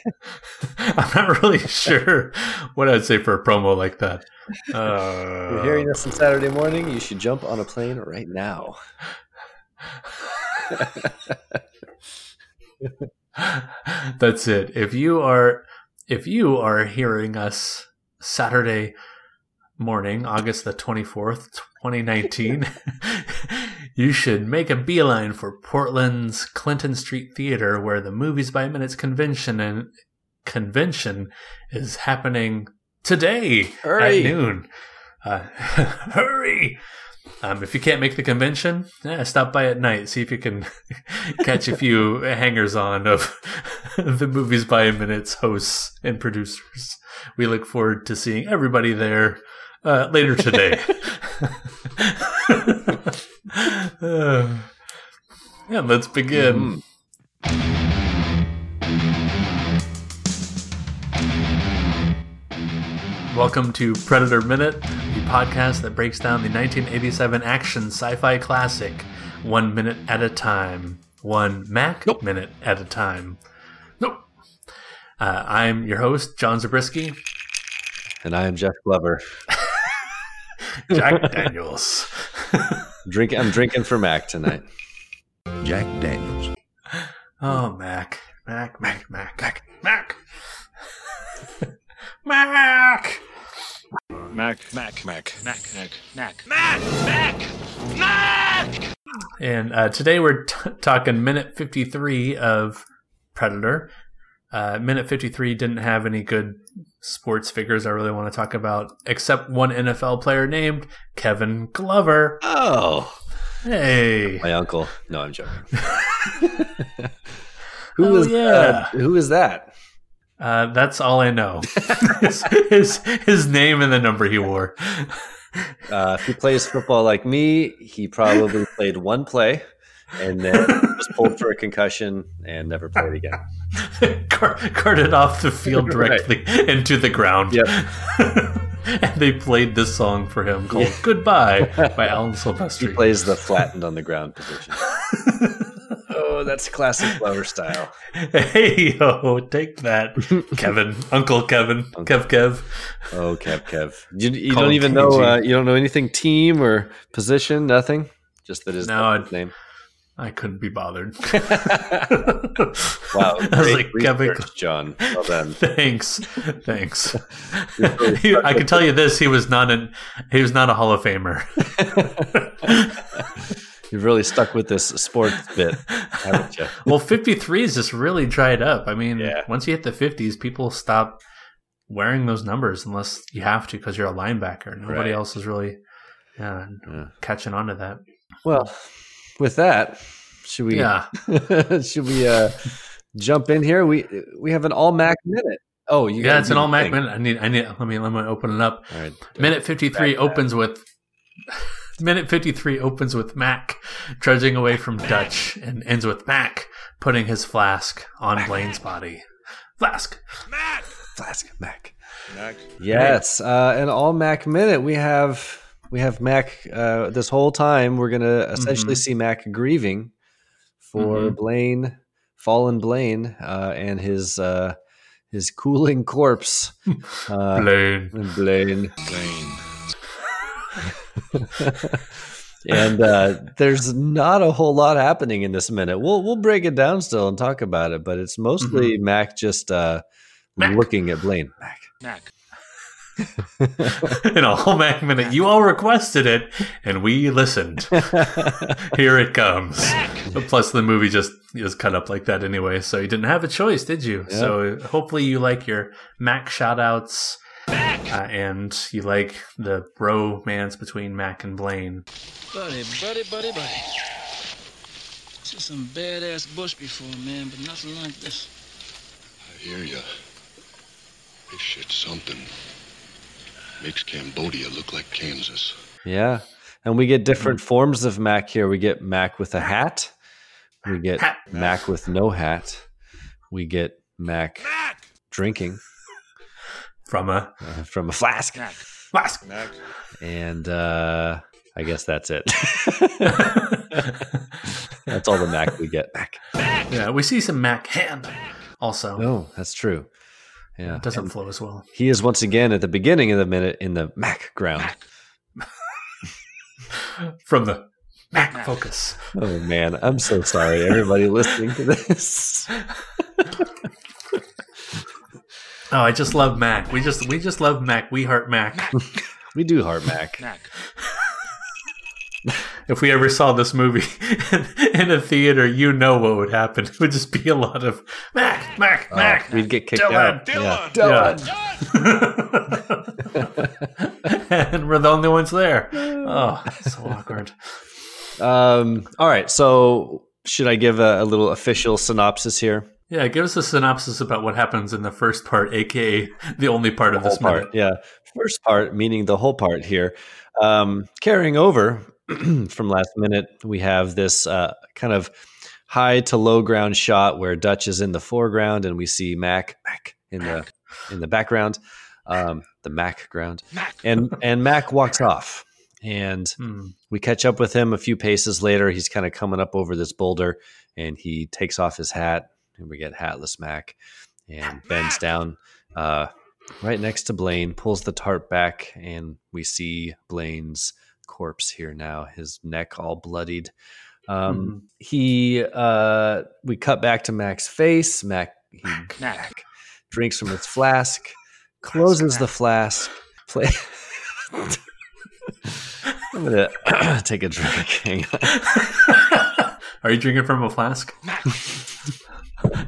I'm not really sure what I'd say for a promo like that. Uh, You're hearing this on Saturday morning. You should jump on a plane right now. That's it. If you are if you are hearing us Saturday morning, August the 24th, 2019, you should make a beeline for Portland's Clinton Street Theater where the Movies by Minutes convention and convention is happening today Hurry. at noon. Uh, hurry! Um, if you can't make the convention, eh, stop by at night. See if you can catch a few hangers on of the movies by minutes hosts and producers. We look forward to seeing everybody there uh, later today. Uh, yeah, let's begin. Mhm. Welcome to Predator Minute, the podcast that breaks down the 1987 action sci fi classic one minute at a time. One Mac minute at a time. Nope. Uh, I'm your host, John Zabriskie, And I am Jeff Glover. Jack Daniels. Drink. I'm drinking for Mac tonight. Jack Daniels. Oh, Mac. Mac, Mac, Mac, Mac, Mac. Mac! Mac, Mac, Mac, Mac, Mac, Mac, Mac, Mac, Mac. And uh, today we're t- talking minute 53 of Predator. Uh, minute 53 didn't have any good sports figures I really want to talk about, except one NFL player named Kevin Glover. Oh, Hey. my uncle. No, I'm joking. Who Oh, is yeah. uh, who is that? Uh, that's all I know. his, his, his name and the number he wore. Uh, if he plays football like me, he probably played one play and then was pulled for a concussion and never played again. Carted off the field directly into the ground. Yep. and they played this song for him called Goodbye by Alan Silvestri. He plays the flattened on the ground position. oh, that's classic Glover style. hey, yo, take that, Kevin. Uncle Kevin. Kev Kev. Oh, Kev, Kev. You, you don't even know. Uh, you don't know anything team or position. Nothing. Just that his No, his name. I couldn't be bothered. Wow, I was great like, Kevin. research, John. Well done. Thanks, thanks. He- I can tell you this: he was not an he was not a Hall of Famer. You've really stuck with this sports bit, haven't you? well, 53s just really dried up. I mean, Yeah. once you hit the 50s, people stop wearing those numbers unless you have to because you're a linebacker. Nobody Right. else is really yeah, Yeah. catching on to that. Well, with that, should we? Yeah. should we uh, jump in here? We we have an all Mac minute. Oh, you Yeah, it's an all Mac thing. minute. I need, I need, let me, let me open it up. All right. Minute 53 Back to that. opens with, minute 53 opens with Mac trudging away from Dutch and ends with Mac putting his flask on Blaine's body. Flask. Mac, Flask Mac. Mac. Yes, uh, an all Mac minute. We have we have Mac uh, this whole time. We're gonna essentially Mhm. see Mac grieving for Mhm. Blaine, fallen Blaine, uh, and his uh, his cooling corpse. Uh, Blaine. Blaine. Blaine. and uh, there's not a whole lot happening in this minute. We'll we'll break it down still and talk about it, but it's mostly Mac just uh, Mac. looking at Blaine. Mac. Mac. In a whole Mac minute. You all requested it, and we listened. Here it comes. Plus, the movie just is cut up like that anyway, so you didn't have a choice, did you? Yeah. So hopefully, you like your Mac shoutouts, uh, and you like the romance between Mac and Blaine. Buddy, buddy, buddy, buddy. See some badass bush before, man, but nothing like this. I hear ya. This shit's something. Makes Cambodia look like Kansas. Yeah. And we get different forms of Mac here. We get Mac with a hat. We get Hat. Mac with no hat. We get Mac Mac. drinking From a uh, from a flask. Mac. flask. Mac. And uh, I guess that's it. that's all the Mac we get. Mac. yeah, we see some Mac hand Also, No, that's true. Yeah. it doesn't And flow as well. he is once again at the beginning of the minute in the Mac ground. From the Mac focus. Oh man, I'm so sorry, everybody listening to this. Oh, I just love Mac. We just we just love Mac. We heart Mac. We do heart Mac. Mac. If we ever saw this movie in a theater, you know what would happen. It would just be a lot of Mac, Mac, Oh, Mac. we'd get kicked Dillon, out. Yeah. Yeah. and we're the only ones there. Oh, so awkward. Um, all right. So, should I give a, a little official synopsis here? Yeah, give us a synopsis about what happens in the first part, aka the only part of this part. minute. Yeah. First part, meaning the whole part here. Um, carrying over from last minute, we have this uh, kind of high to low ground shot where Dutch is in the foreground and we see Mac Mac in the in the background, um, the Mac ground, Mac. and and Mac walks off, and Hmm. we catch up with him a few paces later. He's kind of coming up over this boulder, and he takes off his hat, and we get hatless Mac, and bends down uh, right next to Blaine, pulls the tarp back, and we see Blaine's corpse here now, his neck all bloodied. Um, He, uh, we cut back to Mac's face. Mac, he Mac. drinks from his flask, closes the flask. Play. I'm gonna take a drink. Hang on. Are you drinking from a flask?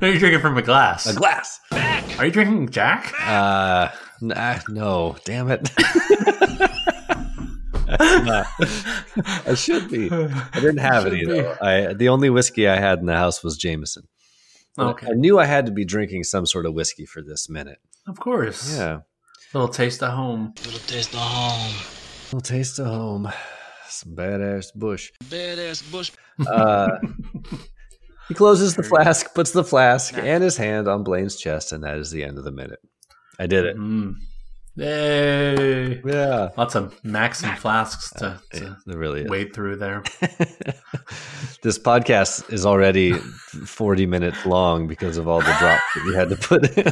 no, you're drinking from a glass. A glass. Mac. Are you drinking Jack? Uh, nah, no, damn it. Nah. I should be. I didn't have any Should be. though. I the only whiskey I had in the house was Jameson. Okay, I knew I had to be drinking some sort of whiskey for this minute. of course. Yeah. Little taste of home. Little taste of home. little taste of home. Some badass bush. Badass bush. Uh, he closes the flask, puts the flask and his hand on Blaine's chest, and that is the end of the minute. I did it. Mm. Yay! Yeah. Lots of Max and flasks to, to it really is. wade through there. this podcast is already 40 minutes long because of all the drops that we had to put in.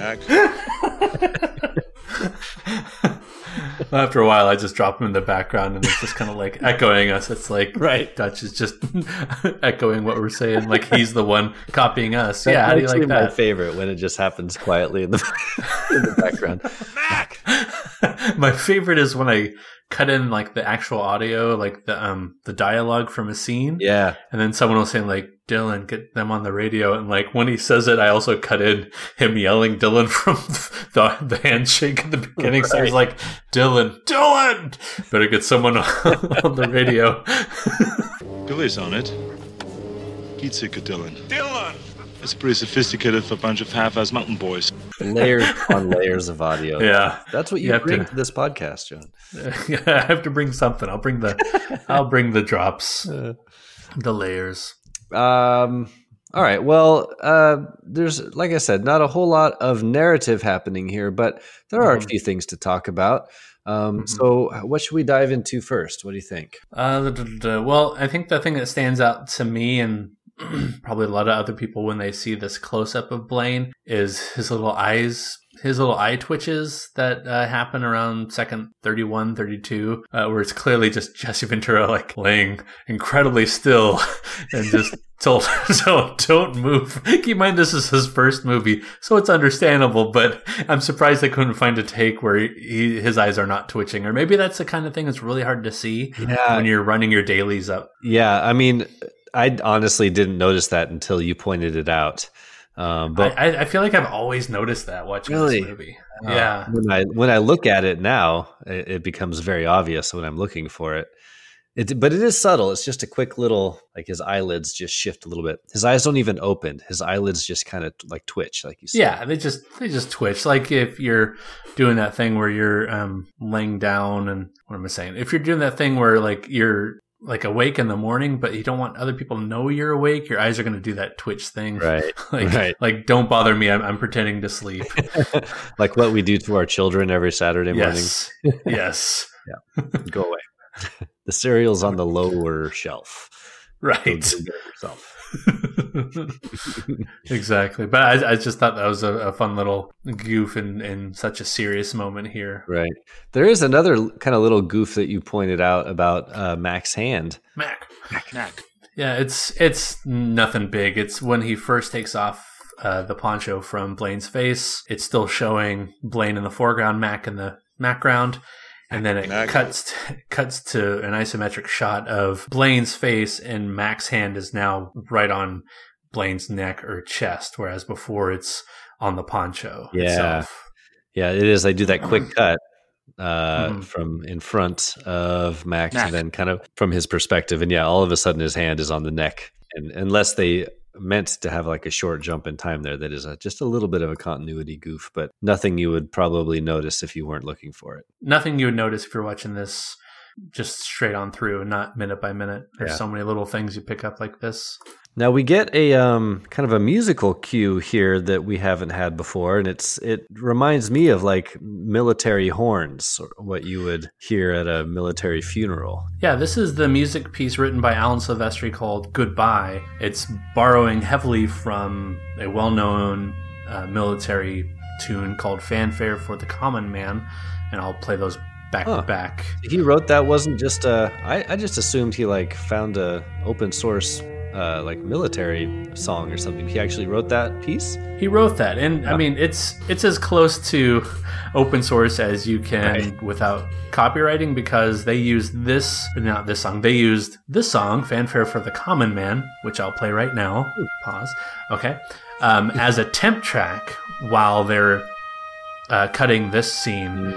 After a while, I just drop him in the background, and it's just kind of like echoing us. It's like Right. Dutch is just echoing what we're saying, like he's the one copying us. That's yeah, how do you actually like my that? favorite when it just happens quietly in the, in the background. My favorite is when I cut in like the actual audio, like the um the dialogue from a scene, Yeah. and then someone will say like Dillon, get them on the radio, and like when he says it, I also cut in him yelling Dillon from the the handshake at the beginning. So he's like Dillon, Dillon, better get someone on the radio. Billy's on it. Pizzica Dillon. Dillon! That's pretty sophisticated for a bunch of half-ass mountain boys. Layers on layers of audio. yeah. That's what you, You have bring to- to this podcast, John. I have to bring something. I'll bring the I'll bring the drops, the layers. Um, all right. Well, uh, there's, like I said, not a whole lot of narrative happening here, but there are a Mhm. few things to talk about. Um, Mhm. So, what should we dive into first? What do you think? Uh, well, I think the thing that stands out to me and probably a lot of other people when they see this close up of Blaine is his little eyes, his little eye twitches that uh, happen around second 31, 32, uh, where it's clearly just Jesse Ventura like laying incredibly still and just told, don't, don't move. Keep in mind, this is his first movie, so it's understandable, but I'm surprised they couldn't find a take where he, his eyes are not twitching. Or maybe that's the kind of thing that's really hard to see Yeah. when you're running your dailies up. Yeah. I mean, I honestly didn't notice that until you pointed it out. Um, but I, I- feel like I've always noticed that watching Really? this movie. Uh, yeah. when I when I look at it now, it, it becomes very obvious when I'm looking for it. It, but it is subtle. It's just a quick little, like his eyelids just shift a little bit. His eyes don't even open. His eyelids just kind of like twitch, like you said. Yeah, they just they just twitch. Like if you're doing that thing where you're um laying down and what am I saying? If you're doing that thing where like you're like awake in the morning, but you don't want other people to know you're awake, your eyes are going to do that twitch thing. Right. like, right. like don't bother me. I'm, I'm pretending to sleep. like what we do to our children every Saturday morning. yes, yes, morning. Go away. the cereal's on the lower shelf. Right. it yourself. exactly. But I, I just thought that was a, a fun little goof in, in such a serious moment here. Right. There is another kind of little goof that you pointed out about uh, Mac's hand. Mac. Knack. Yeah, it's it's nothing big. It's when he first takes off uh, the poncho from Blaine's face. It's still showing Blaine in the foreground, Mac in the background, and then it Mac. cuts cuts to an isometric shot of Blaine's face, and Mac's hand is now right on Blaine's neck or chest, whereas before it's on the poncho Yeah. itself. Yeah, it is. They do that quick cut uh, Mhm. from in front of Max, Mac. and then kind of from his perspective. And yeah, all of a sudden his hand is on the neck. And unless they meant to have like a short jump in time there, that is a, just a little bit of a continuity goof, but nothing you would probably notice if you weren't looking for it. Nothing you would notice if you're watching this just straight on through and not minute by minute. There's Yeah. so many little things you pick up like this. Now we get a um, kind of a musical cue here that we haven't had before, and it's it reminds me of like military horns, or what you would hear at a military funeral. Yeah, this is the music piece written by Alan Silvestri called Goodbye. It's borrowing heavily from a well known uh, military tune called Fanfare for the Common Man, and I'll play those back Huh. to back. He wrote that wasn't just a. I, I just assumed he like found a open source uh, like military song or something. He actually wrote that piece. He wrote that, and I mean, it's it's as close to open source as you can Right. without copyrighting because they used this, not this song. They used this song, "Fanfare for the Common Man," which I'll play right now. Pause. Okay, um, as a temp track while they're uh, cutting this scene,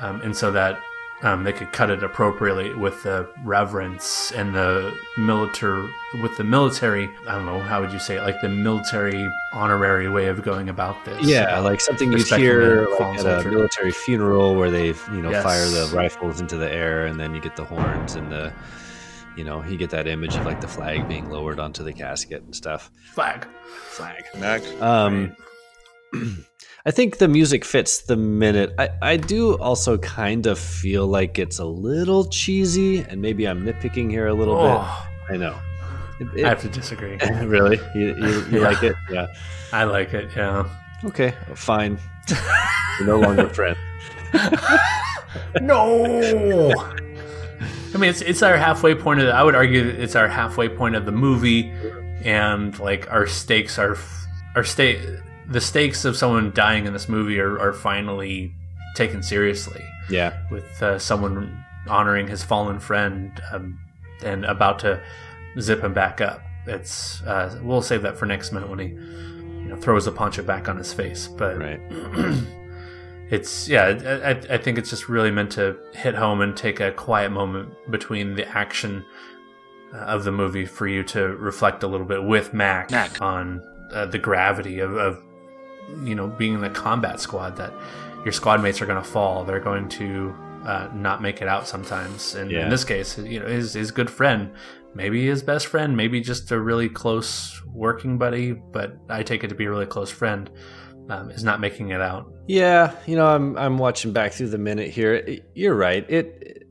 um, and so that. Um, they could cut it appropriately with the reverence and the military, with the military. I don't know how would you say it, like the military honorary way of going about this. Yeah, about like something you'd hear like, at a military funeral where they you know Yes. fire the rifles into the air and then you get the horns and the you know you get that image of like the flag being lowered onto the casket and stuff. flag, flag. Knack. Um, I think the music fits the minute. I, I do also kind of feel like it's a little cheesy, and maybe I'm nitpicking here a little Oh, bit. I know. It- I have to disagree. really? You, you, you Yeah. like it? Yeah. I like it. Yeah. Okay, fine. We're no longer friends. no. I mean, it's it's our halfway point of. The, I would argue that it's our halfway point of the movie, and like our stakes are our stake. The stakes of someone dying in this movie are, are finally taken seriously. Yeah. with uh, someone honoring his fallen friend um, and about to zip him back up. It's uh, we'll save that for next minute when he you know throws the poncho back on his face. But Right. it's yeah, I, I- I think it's just really meant to hit home and take a quiet moment between the action uh, of the movie for you to reflect a little bit with Mac Mac. on uh, the gravity of, of you know being in the combat squad that your squad mates are going to fall. They're going to uh, not make it out sometimes. And Yeah. in this case, you know, his his good friend, maybe his best friend, maybe just a really close working buddy, but I take it to be a really close friend, um, is not making it out. Yeah, you know, I'm I'm watching back through the minute here. It- You're right. It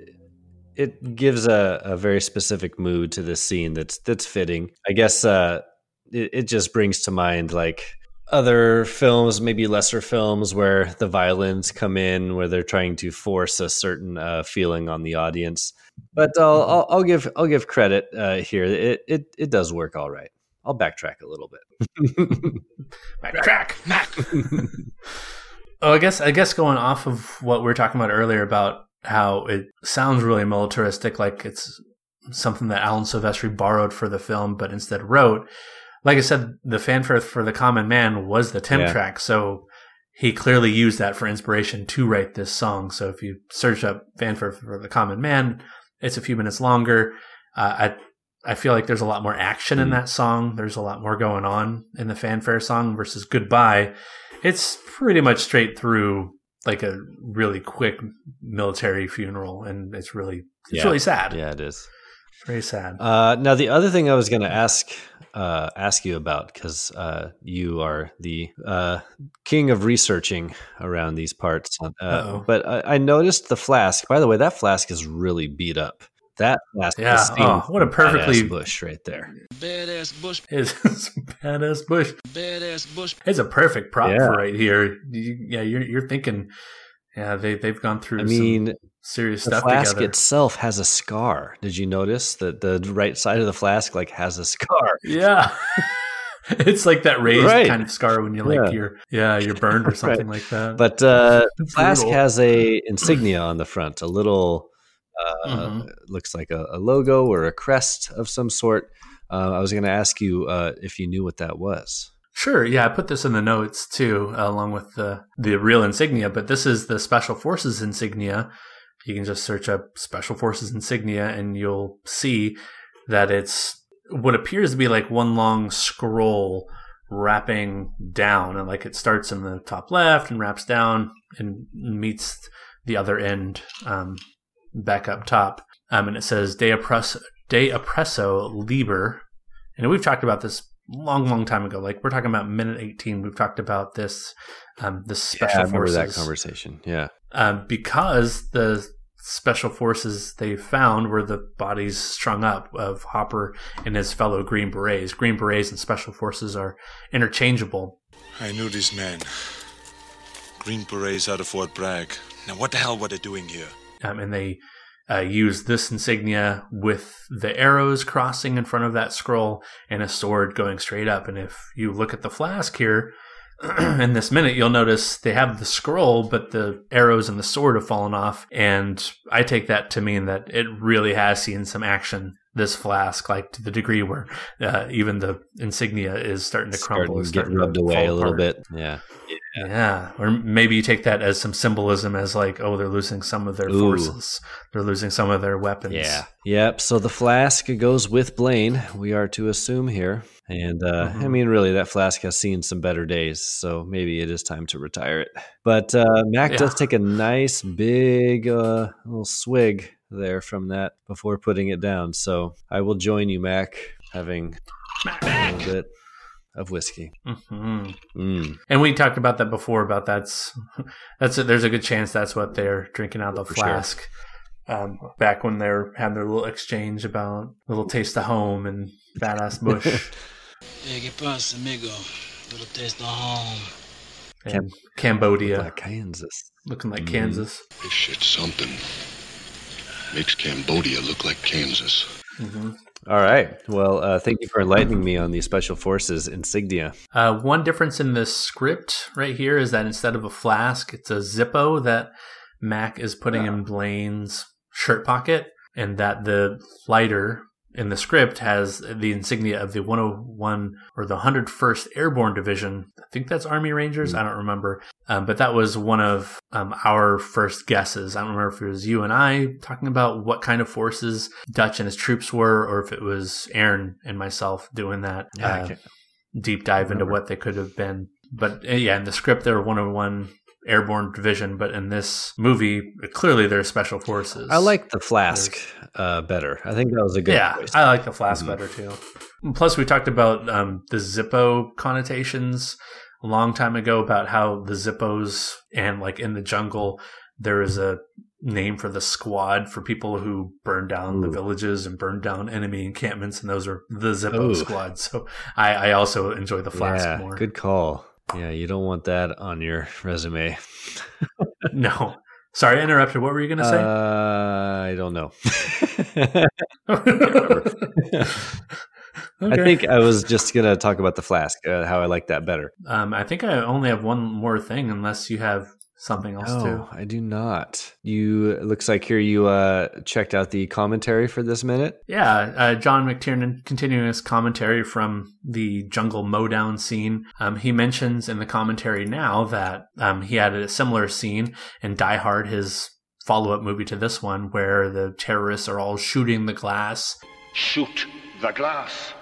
it gives a, a very specific mood to this scene that's that's fitting. I guess uh, it, it just brings to mind like other films, maybe lesser films, where the violins come in, where they're trying to force a certain uh, feeling on the audience. But I'll, I'll, I'll give I'll give credit uh, here. It, it it does work all right. I'll backtrack a little bit. Backtrack, Mac. oh, I guess I guess going off of what we were talking about earlier about how it sounds really militaristic, like it's something that Alan Silvestri borrowed for the film, but instead wrote. Like I said, the fanfare for the common man was the temp Yeah. track, so he clearly used that for inspiration to write this song. So if you search up fanfare for the common man, it's a few minutes longer. Uh, I I feel like there's a lot more action in Mhm. that song. There's a lot more going on in the fanfare song versus goodbye. It's pretty much straight through like a really quick military funeral, and it's really it's Yeah. really sad. yeah, it is. Very sad. Uh, now, the other thing I was going to ask uh, ask you about because uh, you are the uh, king of researching around these parts. Uh, but I, I noticed the flask. By the way, that flask is really beat up. That flask, Yeah, scene oh, what a from perfectly- bush right there. Badass bush, Is badass bush. badass bush. It's a perfect prop Yeah. for right here. You, yeah, you're you're thinking. Yeah, they they've gone through I some mean, serious stuff. the stuff flask together. itself has a scar. Did you notice that the right side of the flask like has a scar? Yeah. it's like that raised Right. kind of scar when you like Yeah. you're yeah, you're burned or Right. something like that. But uh, the flask has a insignia on the front, a little uh, Mhm. looks like a, a logo or a crest of some sort. Uh, I was going to ask you uh, if you knew what that was. Sure, yeah, I put this in the notes too, along with the the real insignia. But this is the Special Forces insignia. You can just search up Special Forces insignia, and you'll see that it's what appears to be like one long scroll wrapping down, and like it starts in the top left and wraps down and meets the other end um, back up top, um, and it says "De Oppresso, De Oppresso Liber," and we've talked about this long, long time ago. Like we're talking about minute eighteen. We've talked about this, um, this special I remember forces that conversation. Yeah. Um, because the special forces they found were the bodies strung up of Hopper and his fellow Green Berets. Green Berets and special forces are interchangeable. I knew these men. Green Berets out of Fort Bragg. Now, what the hell were they doing here? um, and they uh, use this insignia with the arrows crossing in front of that scroll and a sword going straight up. And if you look at the flask here in this minute, you'll notice they have the scroll, but the arrows and the sword have fallen off. And I take that to mean that it really has seen some action. This flask, like to the degree where uh, even the insignia is starting to crumble, Starting is to get rubbed away a little apart. bit. Yeah. Yeah, or maybe you take that as some symbolism, as like, oh, they're losing some of their Ooh. forces, they're losing some of their weapons. Yeah. Yep. So the flask goes with Blaine, we are to assume here. And uh, I Mhm. mean, really, that flask has seen some better days. So maybe it is time to retire it. But uh, Mac does take a nice big uh, little swig there from that before putting it down. So I will join you, Mac, having a little bit of whiskey. hmm Mm, And we talked about that before. About that's that's a, there's a good chance that's what they're drinking out of the For sure. flask. Um, back when they're having their little exchange about little taste of home and badass bush Hey, ¿qué pasa, amigo? Little taste of home. and Cambodia, like Kansas. looking like Mhm. Kansas. This shit's something. Makes Cambodia look like Kansas. hmm All right. Well, uh, thank you for enlightening me on the Special Forces insignia. Uh, one difference in this script right here is that instead of a flask, it's a Zippo that Mac is putting in Blaine's shirt pocket, and that the lighter in the script has the insignia of the 101 or the 101st Airborne Division. I think that's Army Rangers. I don't remember. Um, but that was one of um, our first guesses. I don't remember if it was you and I talking about what kind of forces Dutch and his troops were, or if it was Aaron and myself doing that. Yeah, uh, deep dive into what they could have been. But uh, yeah, in the script, they're 101 Airborne Division, but in this movie, clearly they're Special Forces. I like the flask uh, better. I think that was a good yeah, choice. I like the flask Mhm. better too. Plus, we talked about um, the Zippo connotations a long time ago about how the Zippos and like in the jungle, there is a name for the squad for people who burn down the villages and burn down enemy encampments, and those are the Zippo Ooh. squad. So I, I also enjoy the flask yeah, more. good call. Yeah, you don't want that on your resume. No. Sorry, I interrupted. What were you going to say? Uh, I don't know. okay. I think I was just gonna talk about the flask, uh, how I like that better. um, I think I only have one more thing, unless you have something else No, too. I do not. You it looks like here you uh, checked out the commentary for this minute. Yeah, uh, John McTiernan continuing his commentary from the jungle mowdown scene. Um, he mentions in the commentary now that um, he had a similar scene in Die Hard, his follow-up movie to this one, where the terrorists are all shooting the glass Shoot the glass.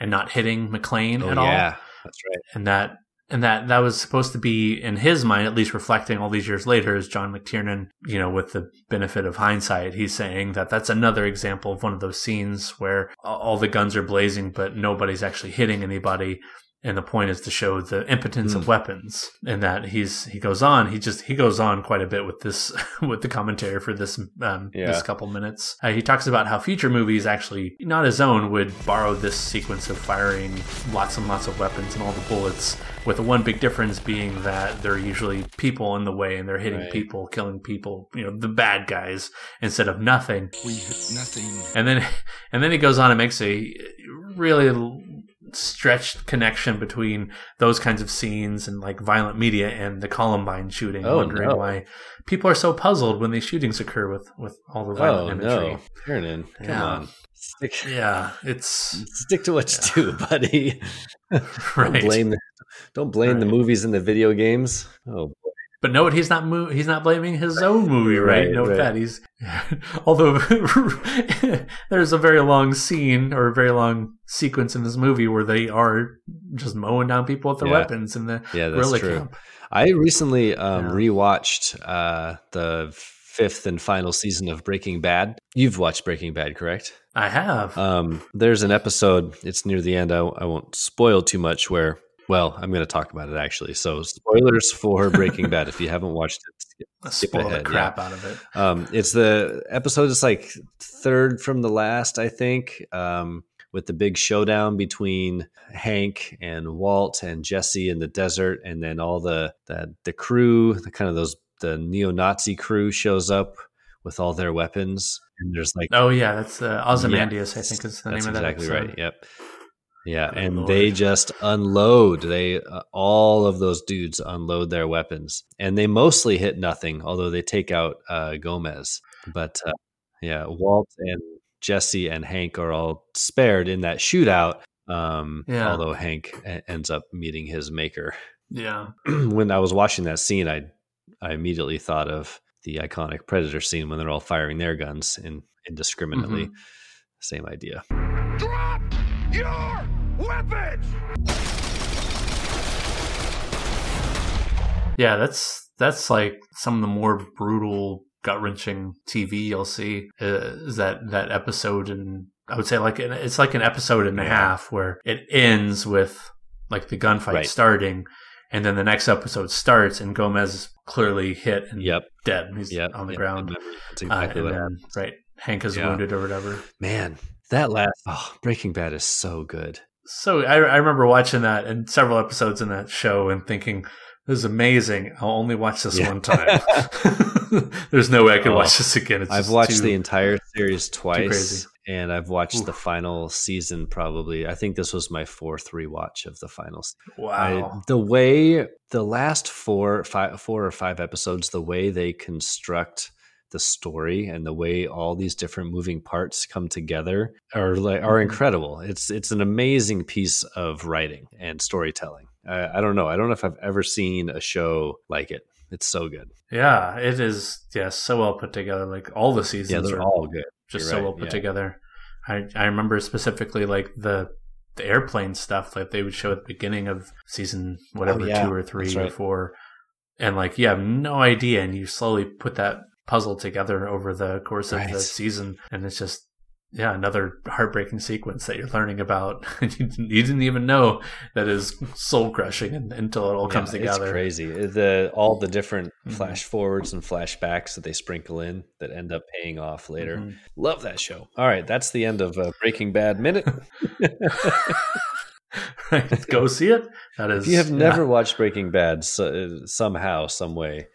and not hitting McClane Oh at all. That's right. and that and that that was supposed to be in his mind at least reflecting all these years later as john mctiernan you know with the benefit of hindsight he's saying that that's another example of one of those scenes where all the guns are blazing but nobody's actually hitting anybody and the point is to show the impotence Hmm. of weapons and that he's he goes on he just he goes on quite a bit with this with the commentary for this um Yeah. this couple minutes uh, he talks about how future movies actually not his own would borrow this sequence of firing lots and lots of weapons and all the bullets with the one big difference being that there are usually people in the way and they're hitting Right. people killing people you know the bad guys instead of nothing We hit nothing. and then and then he goes on and makes a really l- stretched connection between those kinds of scenes and like violent media and the Columbine shooting, Oh, wondering no. why people are so puzzled when these shootings occur with with all the violent Oh imagery. no, Kiernan, come Yeah. on, stick, Yeah, it's stick to what you do, buddy. right. Don't blame the, don't blame the movies and the video games. Oh, But note he's not mo- he's not blaming his own movie, right? Right, note right. that he's although there's a very long scene or a very long sequence in this movie where they are just mowing down people with their Yeah. weapons in the yeah, that's guerrilla true. camp. I recently um, Yeah. rewatched uh, the fifth and final season of Breaking Bad. You've watched Breaking Bad, correct? I have. Um, there's an episode. It's near the end. I, I won't spoil too much. Where, well, I'm going to talk about it actually. So, spoilers for Breaking Bad. If you haven't watched it, skip, skip Spoil ahead. the crap out of it. Um, it's the episode is like third from the last, I think, um, with the big showdown between Hank and Walt and Jesse in the desert, and then all the the, the crew, the kind of those the neo-Nazi crew shows up with all their weapons, and there's like Oh yeah, that's uh, Ozymandias. I think is the name of that. exactly episode. right. Yep. Yeah, Good and lord. they just unload. They uh, all of those dudes unload their weapons, and they mostly hit nothing. Although they take out uh, Gomez, but uh, yeah, Walt and Jesse and Hank are all spared in that shootout. Um, Yeah. Although Hank e- ends up meeting his maker. Yeah. when I was watching that scene, I I immediately thought of the iconic Predator scene when they're all firing their guns in, indiscriminately. Mm-hmm. Same idea. Drop your weapons! Yeah, that's that's like some of the more brutal, gut wrenching TV you'll see. uh, Is that that episode, and I would say like an, it's like an episode and a half where it ends with like the gunfight Right. starting, and then the next episode starts, and Gomez is clearly hit and Yep. dead. He's Yep. on the yep, ground. remember. That's Uh, exactly and what then, right, Hank is Yeah. wounded or whatever. Man, that last oh, Breaking Bad is so good. So I, I remember watching that and several episodes in that show and thinking, "This is amazing. I'll only watch this Yeah. one time. There's no way I can Oh, watch this again." It's I've watched too- the entire series twice, crazy. and I've watched the final season probably. I think this was my fourth rewatch of the final. season. I- wow. the way the last four, five, four or five episodes, the way they construct the story and the way all these different moving parts come together are like are Mhm. incredible. It's it's an amazing piece of writing and storytelling. I, I don't know. I don't know if I've ever seen a show like it. It's so good. yeah, it is. Yeah, so well put together. Like all the seasons Yeah, they're are all good. just you're so right, well put yeah. together. I I remember specifically like the the airplane stuff that they would show at the beginning of season whatever Oh, yeah. two or three That's or four, and like you have no idea, and you slowly put that puzzle together over the course of the season, and it's just yeah another heartbreaking sequence that you're learning about, you, didn't- you didn't even know that is soul crushing until it all comes together. It's crazy. The all the different Mhm. flash forwards and flashbacks that they sprinkle in that end up paying off later. Mhm. Love that show. All right, that's the end of uh, Breaking Bad minute. right, go see it. That is. if you have yeah. never watched Breaking Bad so, somehow, some way,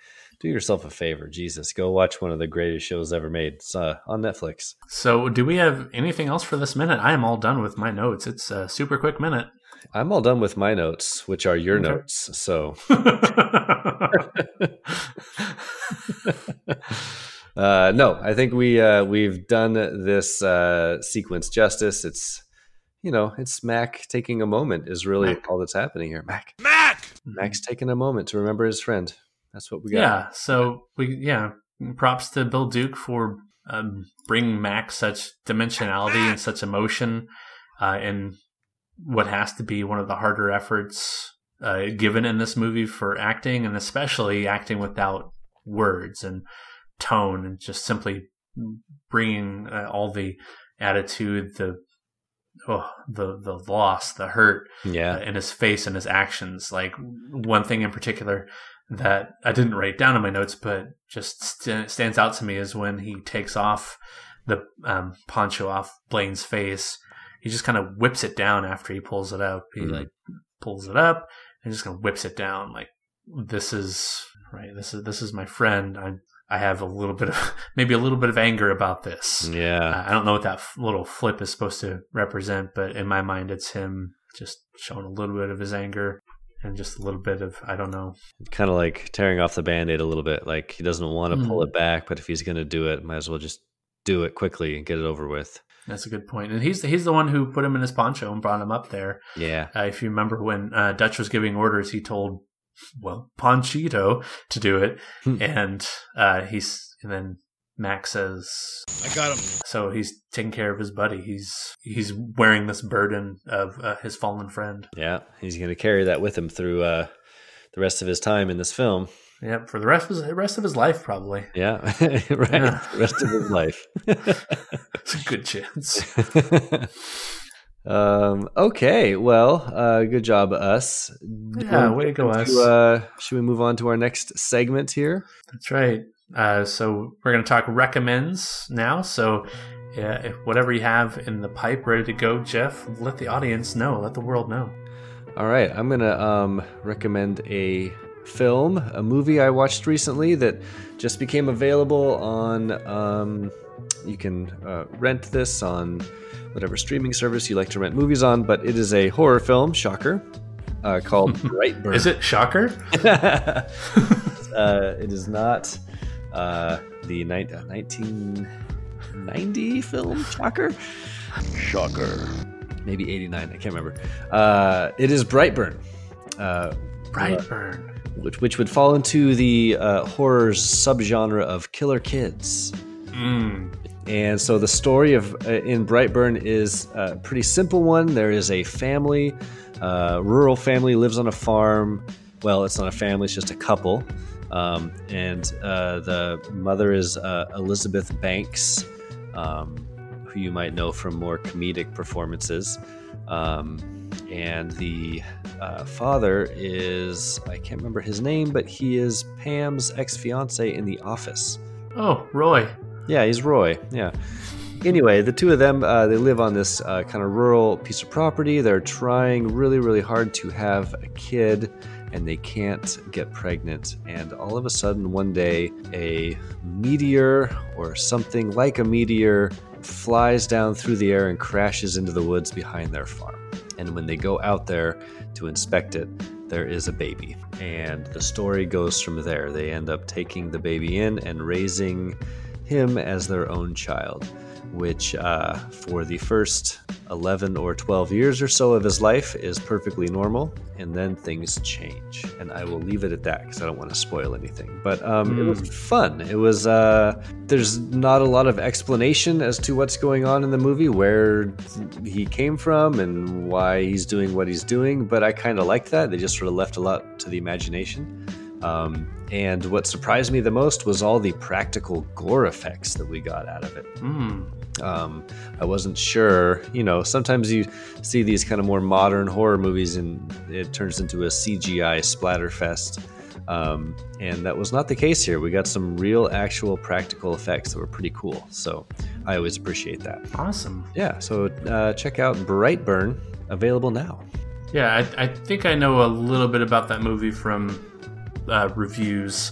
do yourself a favor. Jesus, go watch one of the greatest shows ever made. It's uh, on Netflix. So, do we have anything else for this minute? I am all done with my notes. It's a super quick minute. I'm all done with my notes, which are your Okay. notes. So, uh, no, I think we uh, we've done this uh, sequence justice. It's you know, it's Mac taking a moment is really Mac. all that's happening here. Mac, Mac! Mac's taking a moment to remember his friend. That's what we got. yeah. So we yeah. Props to Bill Duke for um, bringing Mac such dimensionality and such emotion uh, in what has to be one of the harder efforts uh, given in this movie for acting, and especially acting without words and tone, and just simply bringing uh, all the attitude, the oh, the the loss, the hurt Yeah. in his face and his actions. Like one thing in particular that I didn't write down in my notes, but just st- stands out to me is when he takes off the um, poncho off Blaine's face. He just kind of whips it down after he pulls it up. He Mhm. like pulls it up and just kind of whips it down. Like this is right. This is this is my friend. I I have a little bit of maybe a little bit of anger about this. Yeah. I don't know what that f- little flip is supposed to represent, but in my mind, it's him just showing a little bit of his anger and just a little bit of I don't know. Kind of like tearing off the band aid a little bit. Like he doesn't want to pull Mhm. it back, but if he's going to do it, might as well just do it quickly and get it over with. That's a good point. And he's he's the one who put him in his poncho and brought him up there. Yeah. Uh, if you remember when uh, Dutch was giving orders, he told well Ponchito to do it, Hmm. and uh, he's and then Mac says I got him. so he's taking care of his buddy. He's he's wearing this burden of uh, his fallen friend. Yeah. He's going to carry that with him through uh, the rest of his time in this film. Yep, for the rest of his, the rest of his life, probably. Yeah. right. Yeah. The rest of his life. It's a good chance. um, okay. Well, uh, good job, us. Yeah, way to go, To, us. uh, should we move on to our next segment here? That's right. Uh, so we're going to talk recommends now. So, yeah, whatever you have in the pipe ready to go, Jeff, let the audience know, let the world know. All right, I'm gonna um, recommend a film, a movie I watched recently that just became available on. Um, you can uh, rent this on whatever streaming service you like to rent movies on, but it is a horror film, shocker, uh, called Brightburn. Is it Shocker? uh, it is not uh, the ni- uh, 1990 film, shocker. Shocker. Maybe 89, I can't remember. Uh, it is Brightburn. Uh, Brightburn. which which would fall into the uh, horror subgenre of killer kids. Mm. And so the story of uh, in Brightburn is a pretty simple one. There is a family, uh, rural family lives on a farm. Well, it's not a family; it's just a couple. Um, and uh, the mother is uh, Elizabeth Banks, um, who you might know from more comedic performances. Um, and the uh, father is I can't remember his name, but he is Pam's ex fiance in The Office. Oh, Roy. Yeah, he's Roy. Yeah. Anyway, the two of them, uh, they live on this uh, kind of rural piece of property. They're trying really, really hard to have a kid, and they can't get pregnant. And all of a sudden, one day, a meteor or something like a meteor flies down through the air and crashes into the woods behind their farm. And when they go out there to inspect it, there is a baby. And the story goes from there. They end up taking the baby in and raising him as their own child, which uh, for the first 11 or 12 years or so of his life is perfectly normal. And then things change. And I will leave it at that because I don't want to spoil anything. But um, it was fun. It was, uh, there's not a lot of explanation as to what's going on in the movie, where he came from and why he's doing what he's doing. But I kind of liked that. They just sort of left a lot to the imagination. Um, and what surprised me the most was all the practical gore effects that we got out of it. Mm. Um, I wasn't sure, you know, sometimes you see these kind of more modern horror movies and it turns into a CGI splatterfest. Um, and that was not the case here. We got some real, actual practical effects that were pretty cool. So I always appreciate that. Awesome. Yeah, so uh, check out Brightburn, available now. Yeah, I, I think I know a little bit about that movie from uh, reviews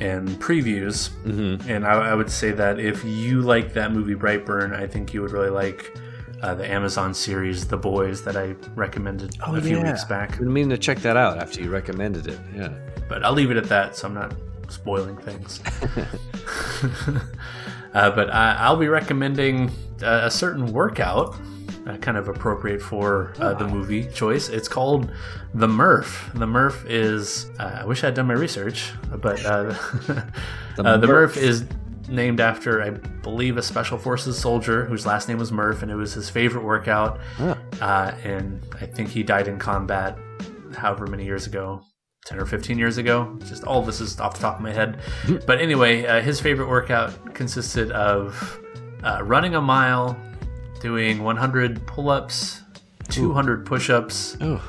and previews. Mm-hmm. And I, I would say that if you like that movie Brightburn, I think you would really like uh, the Amazon series The Boys that I recommended Oh, a few yeah. weeks back. Been meaning to check that out after you recommended it. Yeah. But I'll leave it at that, so I'm not spoiling things. uh, but I, I'll be recommending uh, a certain workout, uh, kind of appropriate for uh, the movie choice. It's called the Murph. The Murph is. Uh, I wish I had done my research, but uh, the, uh, the Murph is named after, I believe, a special forces soldier whose last name was Murph, and it was his favorite workout. Huh. Uh, and I think he died in combat, however many years ago. 10 or 15 years ago. Just all this is off the top of my head. but anyway, uh, his favorite workout consisted of uh, running a mile, doing 100 pull-ups, 200 push-ups, Oh,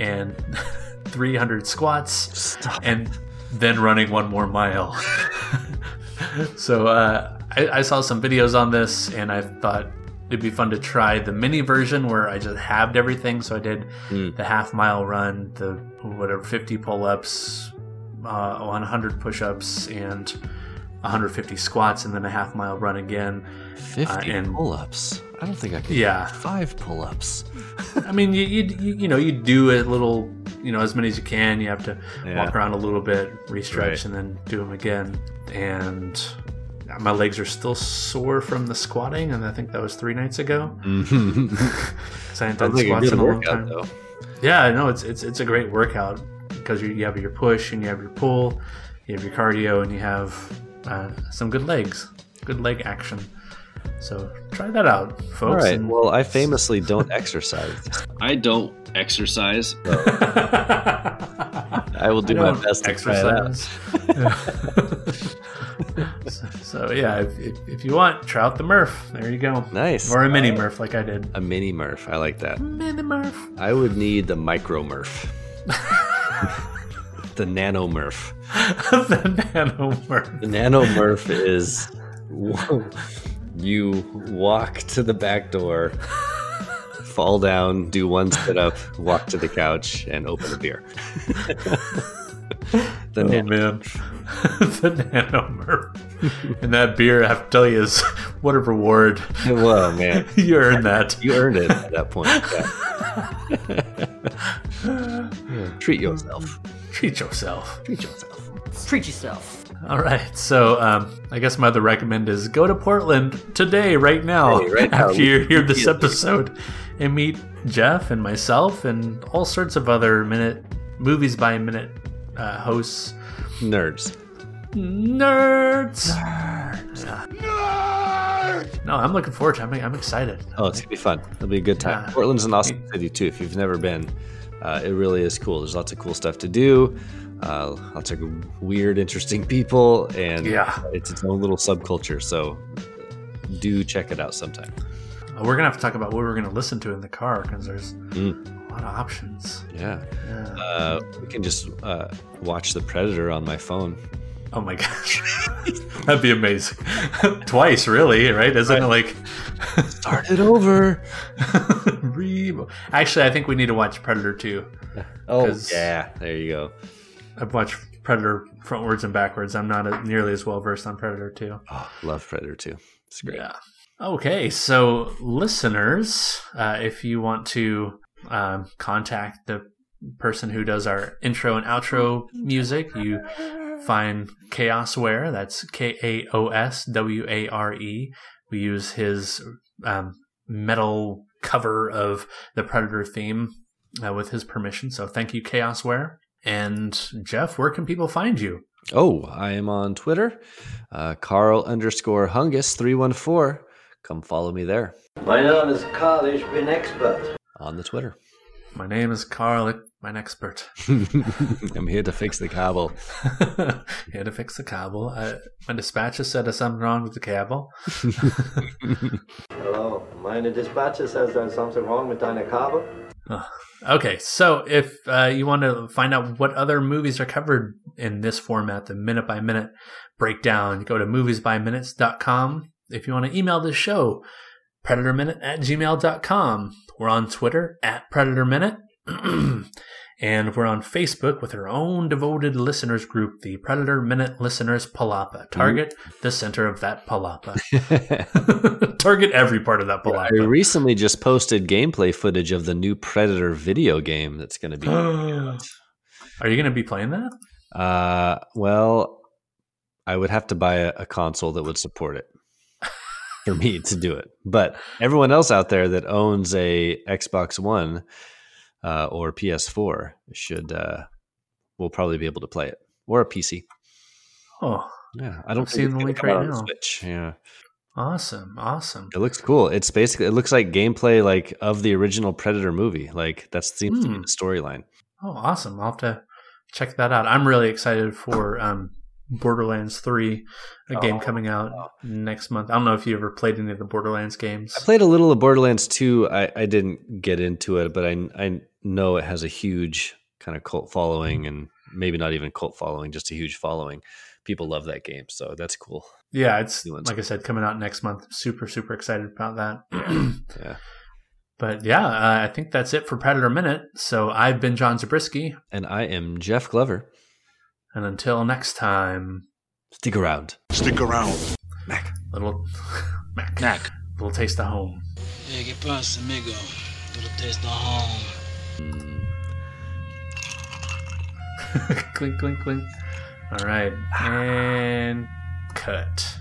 and 300 squats, stop. and then running one more mile. so uh, I, I saw some videos on this, and I thought it'd be fun to try the mini version where I just halved everything. So I did Mm. the half mile run, the whatever 50 pull-ups, uh, 100 push-ups, and 150 squats, and then a half mile run again. 50 and- pull-ups. I don't think I could Yeah. do five pull-ups. I mean, you, you you you know you do a little, you know, as many as you can. You have to Yeah. walk around a little bit, re-stretch, Right. and then do them again. And my legs are still sore from the squatting, and I think that was three nights ago. Mhm. 'cause I hadn't done like squats good in a long time. though. Yeah, no, it's it's it's a great workout because you, you have your push and you have your pull, you have your cardio, and you have uh, some good legs, good leg action. So try that out, folks. right. and- Well, I famously don't exercise. I don't exercise. I will do I my best to try it out. exercise. so, so, yeah, if, if, if you want, try out the Murph. There you go. Nice. Or a mini Murph, like I did. A mini Murph. I like that. Mini Murph. I would need the micro Murph. the nano Murph. the Nano Murph. The nano Murph is you walk to the back door, fall down, do one sit up, walk to the couch, and open a beer. the Oh nano. man, the Nano Murph. and that beer, I have to tell you, is what a reward. Whoa, man. you earned that. You earned it at that point. Yeah, Treat yourself. Treat yourself. Treat yourself. Treat yourself. All right. So, um, I guess my other recommend is go to Portland today, right now, Hey, right now. after you hear this episode, and meet Jeff and myself and all sorts of other minute movies by minute uh, hosts. Nerds. Nerds. Yeah. No, I'm looking forward to it. I'm, I'm excited. Oh, it's gonna be fun. It'll be a good time. Yeah. Portland's an awesome city too. If you've never been, uh, it really is cool. There's lots of cool stuff to do. Uh, lots of weird, interesting people, and Yeah. it's its own little subculture. So do check it out sometime. We're gonna have to talk about what we're gonna listen to in the car because there's Mm. a lot of options. Yeah, Yeah. uh, we can just uh, watch The Predator on my phone. Oh my gosh, that'd be amazing. Twice, really, right? Isn't it like? Start it over. Actually, I think we need to watch Predator 2. Oh yeah, there you go. I've watched Predator frontwards and backwards. I'm not a, nearly as well versed on Predator 2. Oh, love Predator 2. It's great. Yeah. Okay, so listeners, uh, if you want to um, contact the person who does our intro and outro music, you find Kaosware. That's K A O S W A R E. We use his um, metal cover of the Predator theme uh, with his permission. So thank you, Kaosware. And Jeff, where can people find you? Oh, I am on Twitter, uh, Karl underscore Hungus three one four. Come follow me there My name is Karl, ich bin expert. on the Twitter. My name is Karl, I'm expert. I'm here to fix the cable. Here to fix the cable. Uh, my dispatcher said there's something wrong with the cable. Hello, meine Dispatcher says there's something wrong with deine Kabel. Okay, so if uh, you want to find out what other movies are covered in this format, the minute by minute breakdown, go to moviesbyminutes.com. If you want to email this show, predatorminute at gmail.com. We're on Twitter at predatorminute. and we're on Facebook with our own devoted listeners group, the Predator Minute Listeners Palapa. Target the center of that palapa. Target every part of that I palapa. recently just posted gameplay footage of the new Predator video game that's going to be. Are you going to be playing that? uh, well, I would have to buy a, a console that would support it for me to do it. But everyone else out there that owns a Xbox One uh, or PS4 should uh, will probably be able to play it or a PC. Oh, Yeah, I don't I'm think seeing it's the link right out on the now. Switch. Yeah. awesome, awesome. It looks cool. It's basically it looks like gameplay like of the original Predator movie. Like that seems to be Hmm. the storyline. Oh, awesome. I'll have to check that out. I'm really excited for um, Borderlands 3, a game Oh, coming out wow. next month. I don't know if you ever played any of the Borderlands games. I played a little of Borderlands 2. I, I didn't get into it, but I I know it has a huge kind of cult following, and maybe not even cult following, just a huge following. People love that game, so that's cool. Yeah, it's like I said, coming out next month. Super, super excited about that. Yeah. But yeah, uh, I think that's it for Predator Minute. So I've been John Zabriskie, And I am Jeff Glover. And until next time, Stick around. Stick around. Mac. little Mac, Knack. little taste of home. Yeah, que pasa, amigo? Little taste of home. clink, clink, clink. All right, ah. and cut.